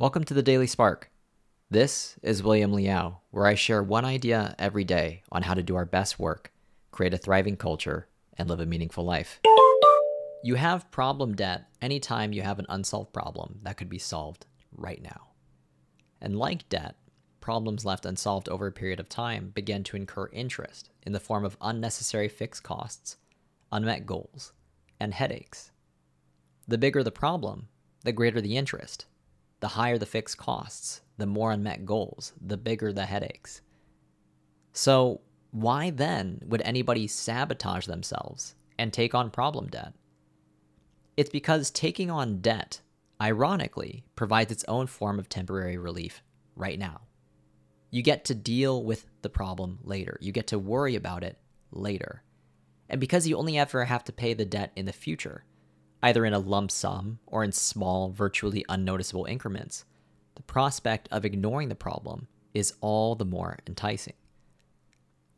Welcome to the Daily Spark. This is William Liao, where I share one idea every day on how to do our best work, create a thriving culture, and live a meaningful life. You have problem debt anytime you have an unsolved problem that could be solved right now. And like debt, problems left unsolved over a period of time begin to incur interest in the form of unnecessary fixed costs, unmet goals, and headaches. The bigger the problem, the greater the interest. The higher the fixed costs, the more unmet goals, the bigger the headaches. So, why then would anybody sabotage themselves and take on problem debt? It's because taking on debt, ironically, provides its own form of temporary relief right now. You get to deal with the problem later, you get to worry about it later. And because you only ever have to pay the debt in the future, either in a lump sum or in small, virtually unnoticeable increments, the prospect of ignoring the problem is all the more enticing.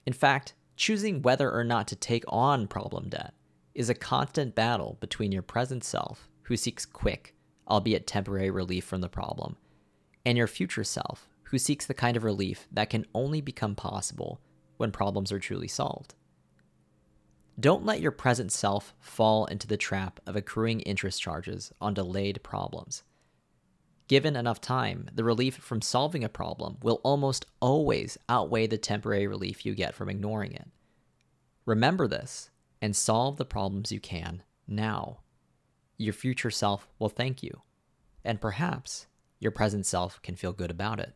In fact, choosing whether or not to take on problem debt is a constant battle between your present self, who seeks quick, albeit temporary relief from the problem, and your future self, who seeks the kind of relief that can only become possible when problems are truly solved. Don't let your present self fall into the trap of accruing interest charges on delayed problems. Given enough time, the relief from solving a problem will almost always outweigh the temporary relief you get from ignoring it. Remember this and solve the problems you can now. Your future self will thank you, and perhaps your present self can feel good about it.